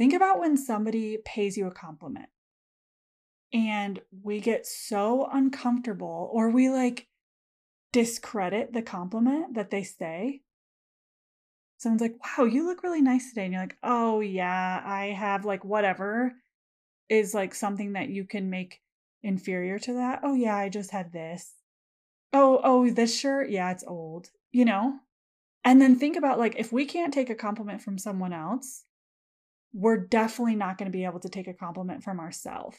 Think about when somebody pays you a compliment and we get so uncomfortable or we like discredit the compliment that they say. Someone's like, wow, you look really nice today. And you're like, oh, yeah, I have like whatever is like something that you can make inferior to that. Oh, yeah, I just had this. Oh, oh, this shirt, yeah, it's old, you know? And then think about like if we can't take a compliment from someone else, we're definitely not going to be able to take a compliment from ourselves.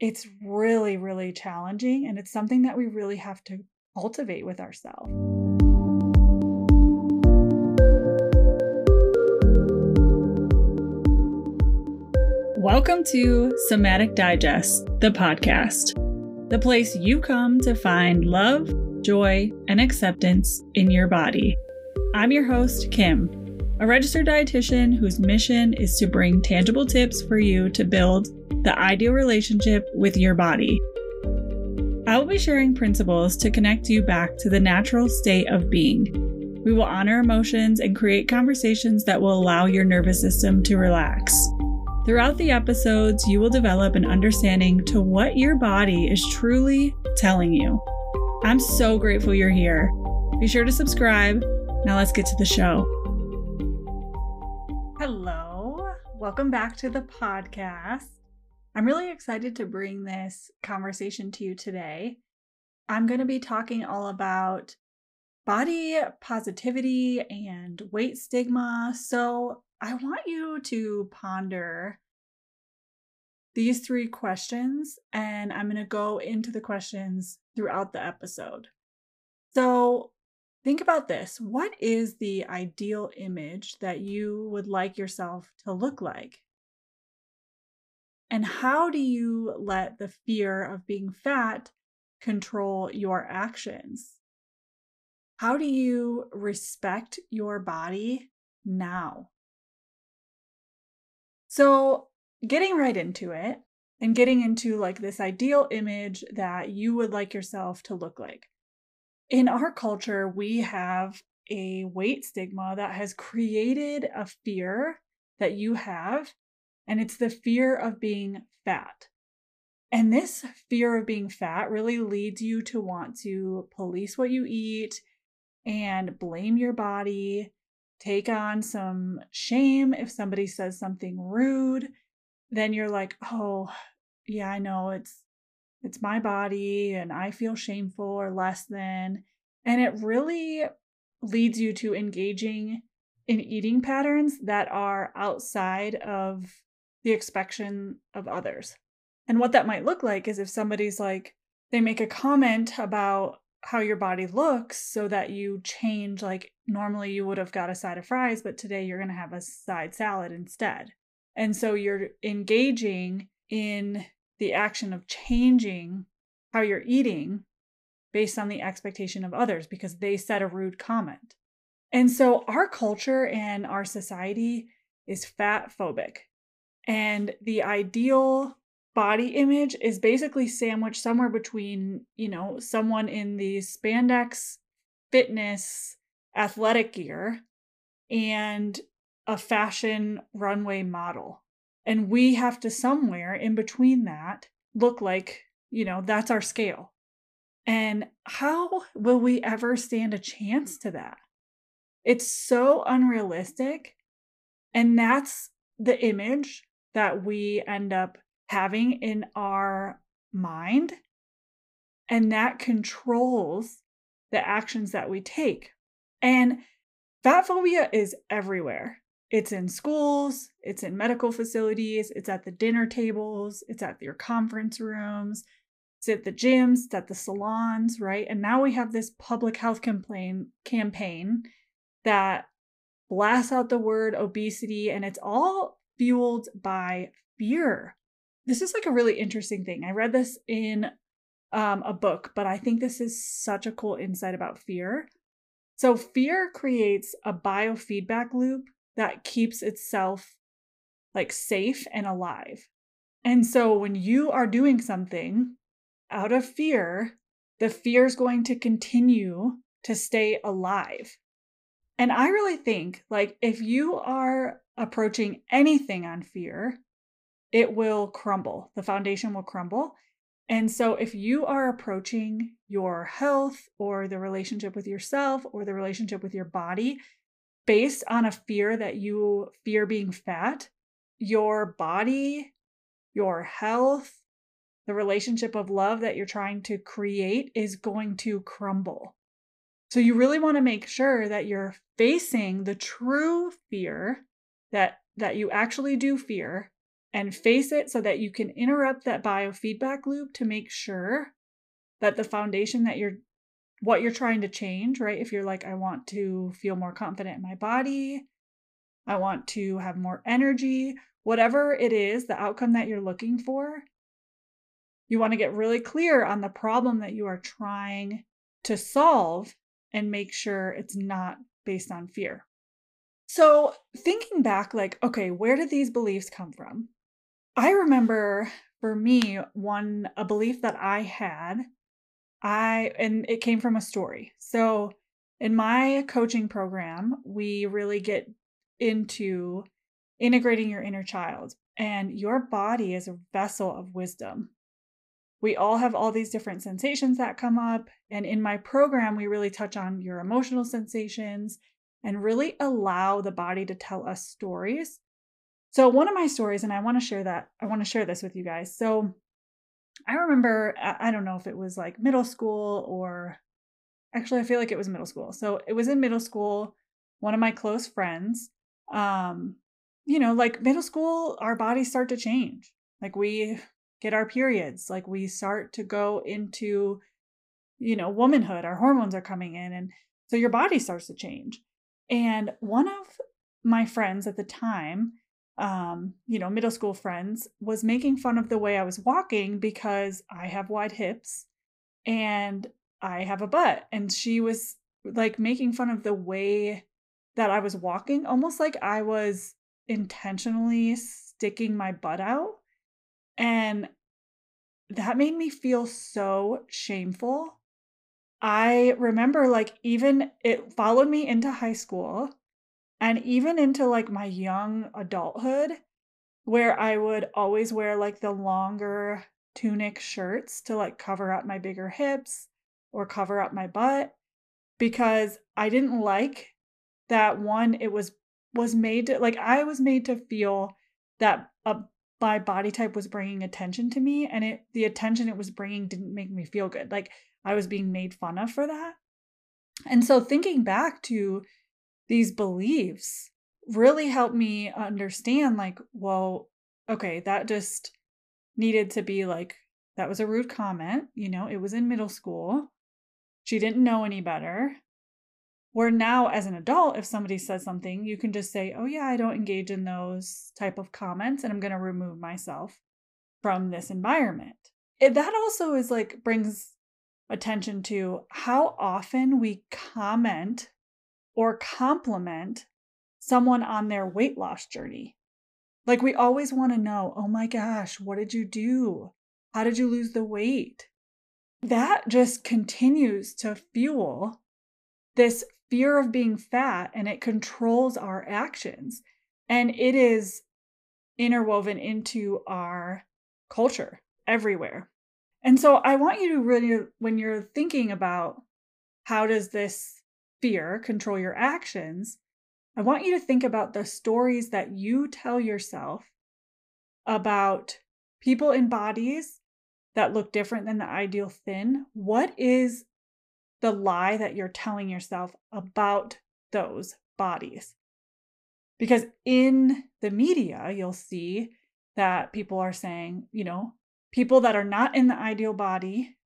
It's really, really challenging. And it's something that we really have to cultivate with ourselves. Welcome to Somatic Dietitian, the podcast, the place you come to find love, joy, and acceptance in your body. I'm your host, Kim, a registered dietitian whose mission is to bring tangible tips for you to build the ideal relationship with your body. I will be sharing principles to connect you back to the natural state of being. We will honor emotions and create conversations that will allow your nervous system to relax. Throughout the episodes, you will develop an understanding to what your body is truly telling you. I'm so grateful you're here. Be sure to subscribe. Now let's get to the show. Welcome back to the podcast. I'm really excited to bring this conversation to you today. I'm going to be talking all about body positivity and weight stigma. So, I want you to ponder these three questions, and I'm going to go into the questions throughout the episode. So, think about this what is the ideal image that you would like yourself to look like? And how do you let the fear of being fat control your actions? How do you respect your body now? So, getting right into it and getting into like this ideal image that you would like yourself to look like. In our culture, we have a weight stigma that has created a fear that you have and it's the fear of being fat. And this fear of being fat really leads you to want to police what you eat and blame your body, take on some shame if somebody says something rude. Then you're like, "Oh, yeah, I know it's it's my body and I feel shameful or less than." And it really leads you to engaging in eating patterns that are outside of the expectation of others. And what that might look like is if somebody's like, they make a comment about how your body looks so that you change, like normally you would have got a side of fries, but today you're going to have a side salad instead. And so you're engaging in the action of changing how you're eating based on the expectation of others because they said a rude comment. And so our culture and our society is fat phobic. And the ideal body image is basically sandwiched somewhere between, you know, someone in the spandex fitness athletic gear and a fashion runway model. And we have to somewhere in between that look like, you know, that's our scale. And how will we ever stand a chance to that? It's so unrealistic. And that's the image that we end up having in our mind. And that controls the actions that we take. And fat phobia is everywhere. It's in schools, it's in medical facilities, it's at the dinner tables, it's at your conference rooms, it's at the gyms, it's at the salons, right? And now we have this public health complaint campaign that blasts out the word obesity, and it's all fueled by fear. This is like a really interesting thing. I read this in um, a book, but I think this is such a cool insight about fear. So, fear creates a biofeedback loop that keeps itself like safe and alive. And so, when you are doing something out of fear, the fear is going to continue to stay alive. And I really think like if you are approaching anything on fear, it will crumble. The foundation will crumble. And so, if you are approaching your health or the relationship with yourself or the relationship with your body based on a fear that you fear being fat, your body, your health, the relationship of love that you're trying to create is going to crumble. So, you really want to make sure that you're facing the true fear that, that you actually do fear and face it so that you can interrupt that biofeedback loop to make sure that the foundation that you're what you're trying to change, right? If you're like, I want to feel more confident in my body, I want to have more energy, whatever it is, the outcome that you're looking for, you want to get really clear on the problem that you are trying to solve and make sure it's not based on fear. So, thinking back, like, okay, where did these beliefs come from? I remember for me, one, a belief that I had, I, and it came from a story. So, in my coaching program, we really get into integrating your inner child, and your body is a vessel of wisdom. We all have all these different sensations that come up. And in my program, we really touch on your emotional sensations and really allow the body to tell us stories. So, one of my stories, and I want to share that, I want to share this with you guys. So, I remember, I don't know if it was like middle school or actually, I feel like it was middle school. So, it was in middle school. One of my close friends, um, you know, like middle school, our bodies start to change. Like we get our periods, like we start to go into, you know, womanhood, our hormones are coming in. And so your body starts to change. And one of my friends at the time, um, you know, middle school friends, was making fun of the way I was walking because I have wide hips and I have a butt. And she was like making fun of the way that I was walking, almost like I was intentionally sticking my butt out. And that made me feel so shameful I remember like even it followed me into high school and even into like my young adulthood where I would always wear like the longer tunic shirts to like cover up my bigger hips or cover up my butt because I didn't like that one it was was made to like I was made to feel that a my body type was bringing attention to me and it the attention it was bringing didn't make me feel good like I was being made fun of for that. And so thinking back to these beliefs really helped me understand like, well, okay, that just needed to be like, that was a rude comment. You know, it was in middle school. She didn't know any better. Where now, as an adult, if somebody says something, you can just say, oh, yeah, I don't engage in those type of comments and I'm going to remove myself from this environment. It, that also is like brings attention to how often we comment or compliment someone on their weight loss journey. Like we always want to know, oh my gosh, what did you do? How did you lose the weight? That just continues to fuel this fear of being fat and it controls our actions. And it is interwoven into our culture everywhere. And so I want you to really, when you're thinking about how does this fear control your actions, I want you to think about the stories that you tell yourself about people in bodies that look different than the ideal thin. What is the lie that you're telling yourself about those bodies? Because in the media, you'll see that people are saying, you know, people that are not in the ideal body,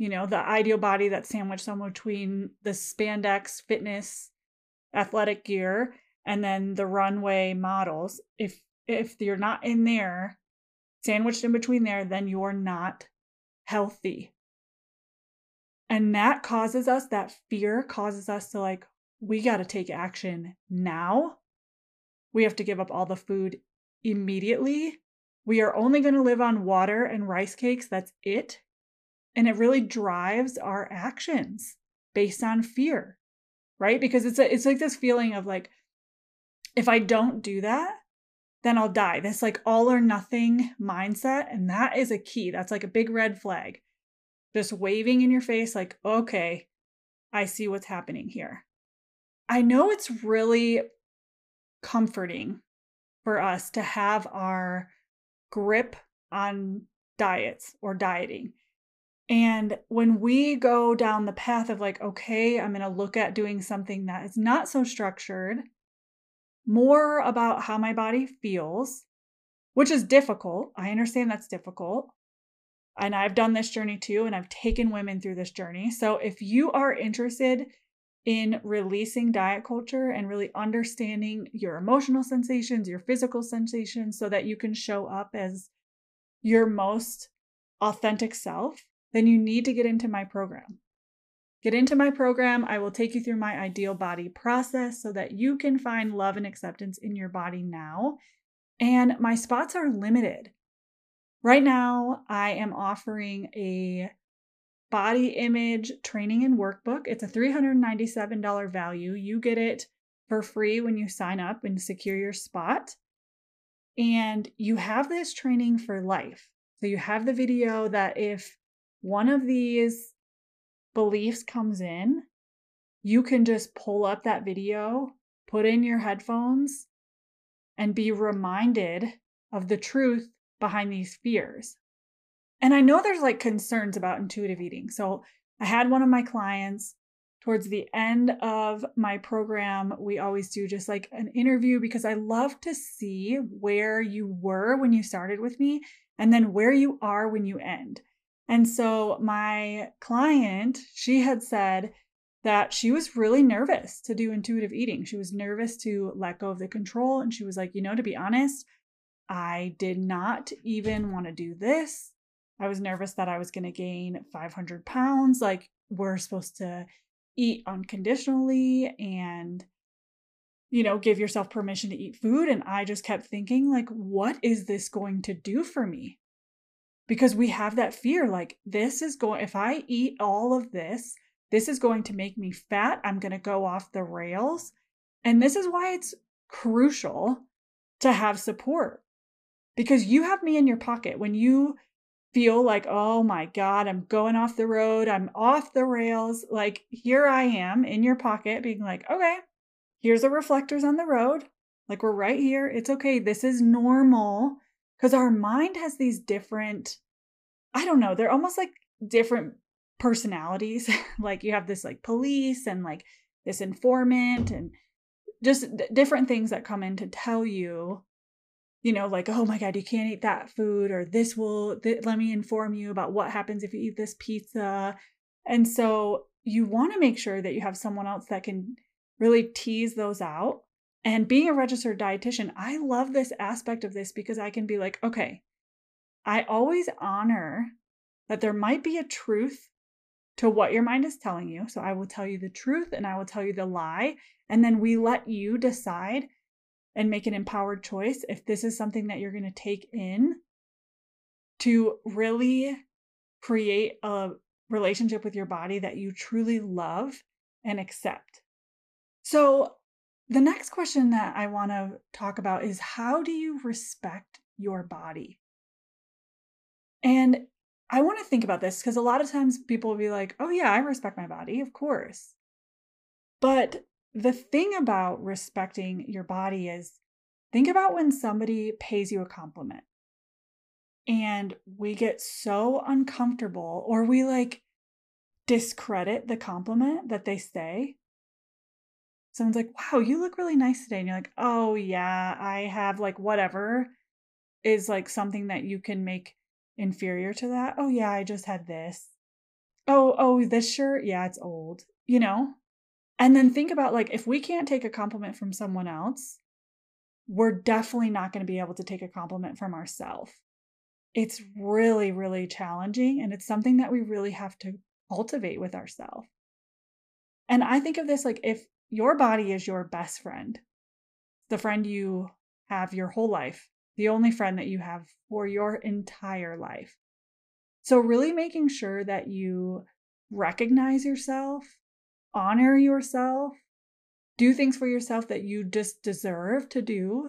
you know, the ideal body that's sandwiched somewhere between the spandex fitness athletic gear and then the runway models. If if you're not in there, sandwiched in between there, then you're not healthy. And that causes us, that fear causes us to like, we got to take action now. We have to give up all the food immediately we are only going to live on water and rice cakes. That's it. And it really drives our actions based on fear, right? Because it's a, it's like this feeling of like, if I don't do that, then I'll die. This like all or nothing mindset. And that is a key. That's like a big red flag. Just waving in your face, like, okay, I see what's happening here. I know it's really comforting for us to have our grip on diets or dieting. And when we go down the path of like, okay, I'm going to look at doing something that is not so structured, more about how my body feels, which is difficult. I understand that's difficult. And I've done this journey too, and I've taken women through this journey. So if you are interested in releasing diet culture and really understanding your emotional sensations, your physical sensations, so that you can show up as your most authentic self, then you need to get into my program. Get into my program. I will take you through my ideal body process so that you can find love and acceptance in your body now. And my spots are limited. Right now, I am offering a body image training and workbook. It's a $397 value. You get it for free when you sign up and secure your spot. And you have this training for life. So you have the video that if one of these beliefs comes in, you can just pull up that video, put in your headphones, and be reminded of the truth behind these fears. And I know there's like concerns about intuitive eating. So I had one of my clients towards the end of my program. We always do just like an interview because I love to see where you were when you started with me and then where you are when you end. And so my client, she had said that she was really nervous to do intuitive eating. She was nervous to let go of the control. And she was like, you know, to be honest, I did not even want to do this. I was nervous that I was going to gain 500 pounds. Like, we're supposed to eat unconditionally and, you know, give yourself permission to eat food. And I just kept thinking, like, what is this going to do for me? Because we have that fear like, this is going, if I eat all of this, this is going to make me fat. I'm going to go off the rails. And this is why it's crucial to have support because you have me in your pocket when you feel like, oh my God, I'm going off the road, I'm off the rails. Like, here I am in your pocket, being like, okay, here's the reflectors on the road. Like, we're right here. It's okay. This is normal. Because our mind has these different, I don't know, they're almost like different personalities. like, you have this like police and like this informant and just different things that come in to tell you you know, like, oh my God, you can't eat that food, or this will, th- let me inform you about what happens if you eat this pizza. And so you want to make sure that you have someone else that can really tease those out. And being a registered dietitian, I love this aspect of this because I can be like, okay, I always honor that there might be a truth to what your mind is telling you. So I will tell you the truth and I will tell you the lie. And then we let you decide and make an empowered choice if this is something that you're going to take in to really create a relationship with your body that you truly love and accept. So, the next question that I want to talk about is how do you respect your body? And I want to think about this because a lot of times people will be like, oh, yeah, I respect my body, of course. But the thing about respecting your body is think about when somebody pays you a compliment and we get so uncomfortable or we like discredit the compliment that they say. Someone's like, wow, you look really nice today. And you're like, oh, yeah, I have like whatever is like something that you can make inferior to that. Oh, yeah, I just had this. Oh, oh, this shirt, yeah, it's old, you know? And then think about like if we can't take a compliment from someone else, we're definitely not going to be able to take a compliment from ourselves. It's really, really challenging. And it's something that we really have to cultivate with ourselves. And I think of this like if your body is your best friend, the friend you have your whole life, the only friend that you have for your entire life. So, really making sure that you recognize yourself honor yourself, do things for yourself that you just deserve to do,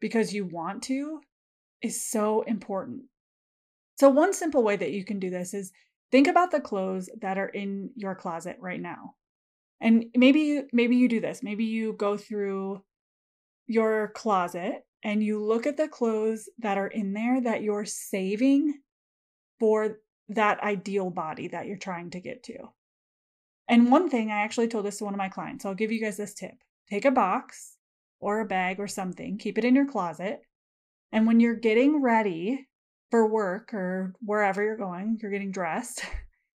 because you want to is so important. So, one simple way that you can do this is think about the clothes that are in your closet right now. And maybe maybe you do this. Maybe you go through your closet and you look at the clothes that are in there that you're saving for that ideal body that you're trying to get to. And one thing I actually told this to one of my clients. So I'll give you guys this tip. Take a box or a bag or something, keep it in your closet. And when you're getting ready for work or wherever you're going, you're getting dressed,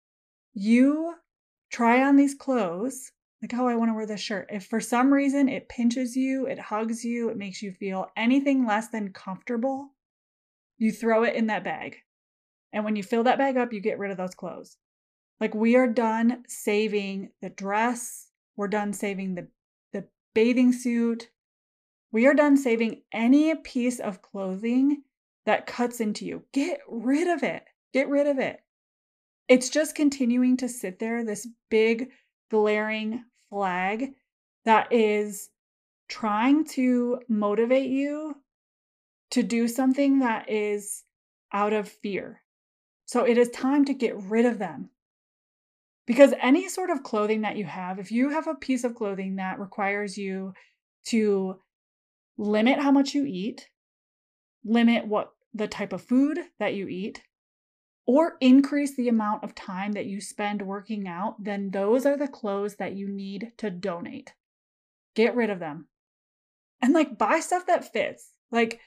you try on these clothes. Like, oh, I want to wear this shirt. If for some reason it pinches you, it hugs you, it makes you feel anything less than comfortable, you throw it in that bag. And when you fill that bag up, you get rid of those clothes. Like we are done saving the dress, we're done saving the the bathing suit. We are done saving any piece of clothing that cuts into you. Get rid of it. Get rid of it. It's just continuing to sit there, this big glaring flag that is trying to motivate you to do something that is out of fear. So it is time to get rid of them. Because any sort of clothing that you have, if you have a piece of clothing that requires you to limit how much you eat, limit what the type of food that you eat, or increase the amount of time that you spend working out, then those are the clothes that you need to donate. Get rid of them. And like buy stuff that fits. Like,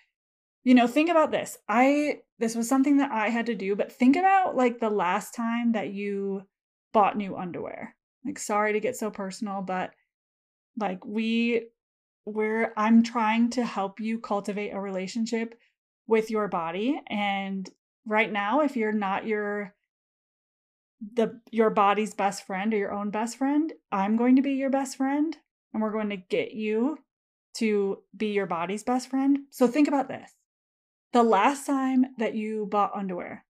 you know, think about this. I, this was something that I had to do, but think about like the last time that you bought new underwear. Like, sorry to get so personal, but like we we're I'm trying to help you cultivate a relationship with your body and right now if you're not your the your body's best friend or your own best friend, I'm going to be your best friend and we're going to get you to be your body's best friend. So think about this. The last time that you bought underwear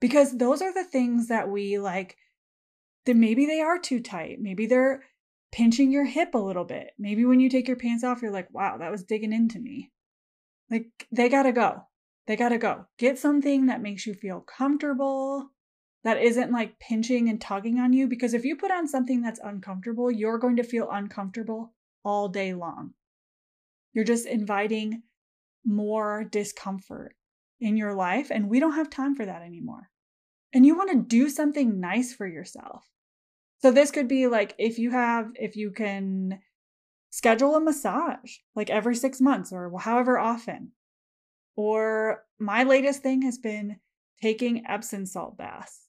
because those are the things that we like then maybe they are too tight. Maybe they're pinching your hip a little bit. Maybe when you take your pants off, you're like, wow, that was digging into me. Like, they gotta go. They gotta go. Get something that makes you feel comfortable, that isn't like pinching and tugging on you. Because if you put on something that's uncomfortable, you're going to feel uncomfortable all day long. You're just inviting more discomfort in your life. And we don't have time for that anymore. And you want to do something nice for yourself. So this could be like if you have, if you can schedule a massage like every six months or however often. Or my latest thing has been taking Epsom salt baths.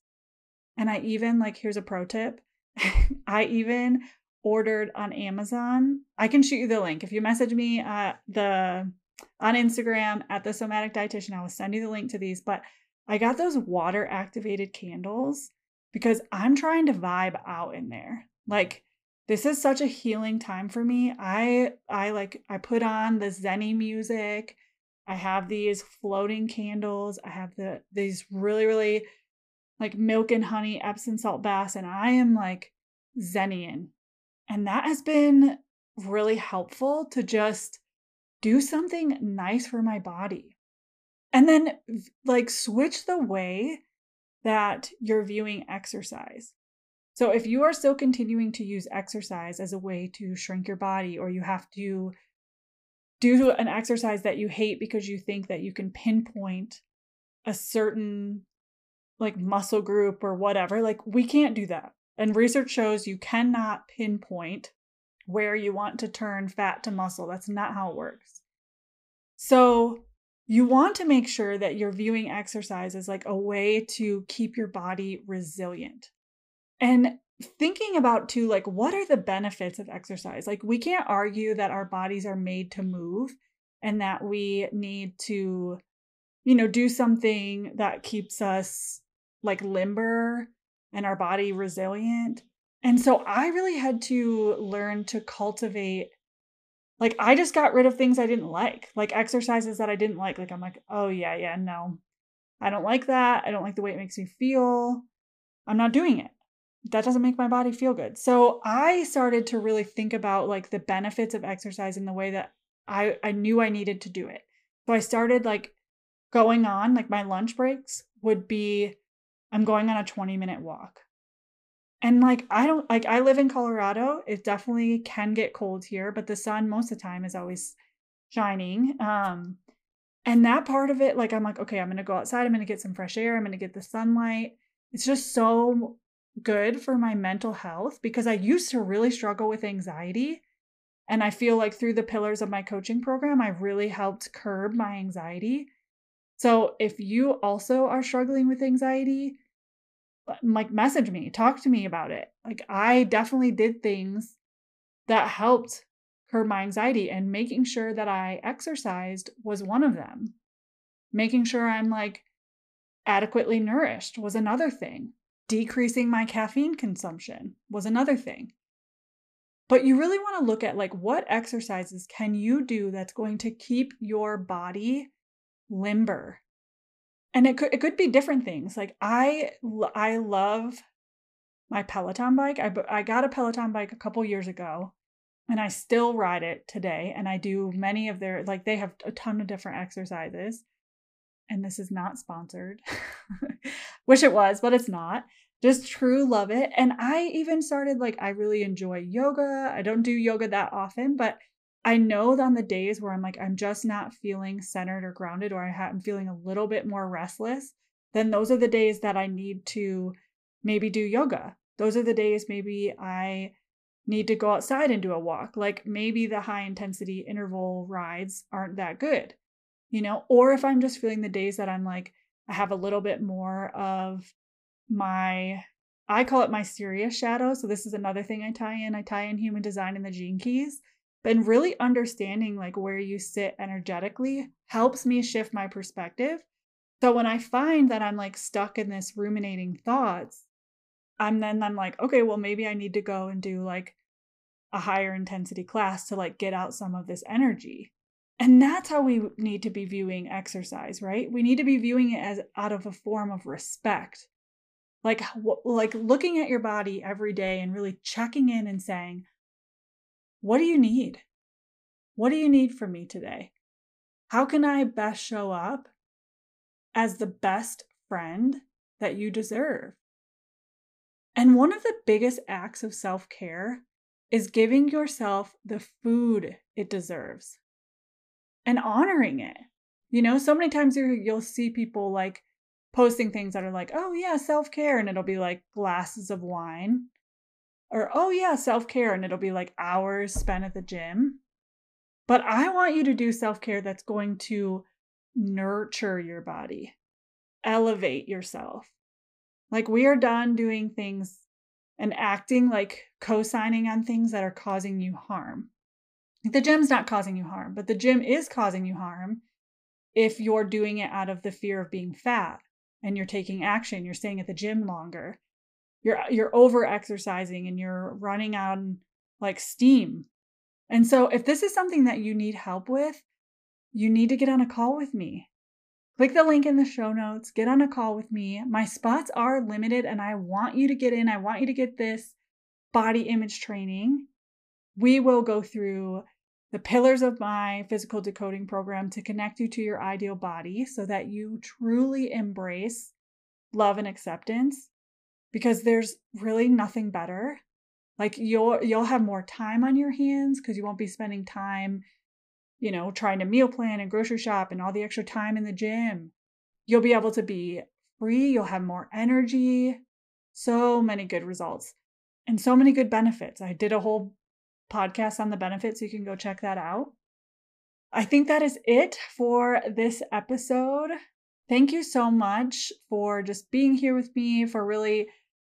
And I even, like, here's a pro tip I even ordered on Amazon. I can shoot you the link. If you message me at the on Instagram at the somatic dietitian, I will send you the link to these. But I got those water activated candles because I'm trying to vibe out in there. Like this is such a healing time for me. I I like I put on the zenny music. I have these floating candles. I have the these really really like milk and honey Epsom salt baths and I am like zennian. And that has been really helpful to just do something nice for my body. And then like switch the way that you're viewing exercise. So if you are still continuing to use exercise as a way to shrink your body, or you have to do an exercise that you hate because you think that you can pinpoint a certain like muscle group or whatever, like we can't do that. And research shows you cannot pinpoint where you want to turn fat to muscle. That's not how it works. So you want to make sure that you're viewing exercise as like a way to keep your body resilient. And thinking about too like what are the benefits of exercise? Like we can't argue that our bodies are made to move and that we need to you know do something that keeps us like limber and our body resilient. And so I really had to learn to cultivate like I just got rid of things I didn't like, like exercises that I didn't like. Like I'm like, oh yeah, yeah, no. I don't like that. I don't like the way it makes me feel. I'm not doing it. That doesn't make my body feel good. So I started to really think about like the benefits of exercise in the way that I, I knew I needed to do it. So I started like going on, like my lunch breaks would be I'm going on a 20 minute walk. And like I don't like I live in Colorado. It definitely can get cold here, but the sun most of the time is always shining. Um and that part of it like I'm like okay, I'm going to go outside, I'm going to get some fresh air, I'm going to get the sunlight. It's just so good for my mental health because I used to really struggle with anxiety. And I feel like through the pillars of my coaching program, I've really helped curb my anxiety. So if you also are struggling with anxiety, uh, like message me, talk to me about it. Like I definitely did things that helped curb my anxiety and making sure that I exercised was one of them. Making sure I'm like adequately nourished was another thing. Decreasing my caffeine consumption was another thing. But you really want to look at like what exercises can you do that's going to keep your body limber and it could it could be different things like i i love my peloton bike i i got a peloton bike a couple years ago and i still ride it today and i do many of their like they have a ton of different exercises and this is not sponsored wish it was but it's not just true love it and i even started like i really enjoy yoga i don't do yoga that often but I know that on the days where I'm like, I'm just not feeling centered or grounded, or I'm feeling a little bit more restless, then those are the days that I need to maybe do yoga. Those are the days maybe I need to go outside and do a walk. Like maybe the high intensity interval rides aren't that good, you know? Or if I'm just feeling the days that I'm like, I have a little bit more of my, I call it my serious shadow. So this is another thing I tie in. I tie in human design and the gene keys and really understanding like where you sit energetically helps me shift my perspective so when i find that i'm like stuck in this ruminating thoughts i'm then i'm like okay well maybe i need to go and do like a higher intensity class to like get out some of this energy and that's how we need to be viewing exercise right we need to be viewing it as out of a form of respect like like looking at your body every day and really checking in and saying what do you need? What do you need from me today? How can I best show up as the best friend that you deserve? And one of the biggest acts of self care is giving yourself the food it deserves and honoring it. You know, so many times you'll see people like posting things that are like, oh, yeah, self care. And it'll be like glasses of wine. Or oh yeah self-care and it'll be like hours spent at the gym. But i want you to do self-care that's going to nurture your body elevate yourself. Like we are done doing things and acting like co-signing on things that are causing you harm. The gym's not causing you harm but the gym is causing you harm if you're doing it out of the fear of being fat and you're taking action you're staying at the gym longer you're you're over exercising and you're running on like steam. And so if this is something that you need help with, you need to get on a call with me. Click the link in the show notes, get on a call with me. My spots are limited and I want you to get in. I want you to get this body image training. We will go through the pillars of my physical decoding program to connect you to your ideal body so that you truly embrace love and acceptance because there's really nothing better. Like you'll you'll have more time on your hands because you won't be spending time, you know, trying to meal plan and grocery shop and all the extra time in the gym. You'll be able to be free, you'll have more energy, so many good results and so many good benefits. I did a whole podcast on the benefits, you can go check that out. I think that is it for this episode. Thank you so much for just being here with me, for really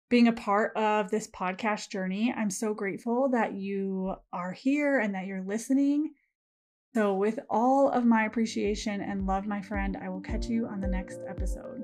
being a part of this podcast journey. I'm so grateful that you are here and that you're listening. So, with all of my appreciation and love, my friend, I will catch you on the next episode.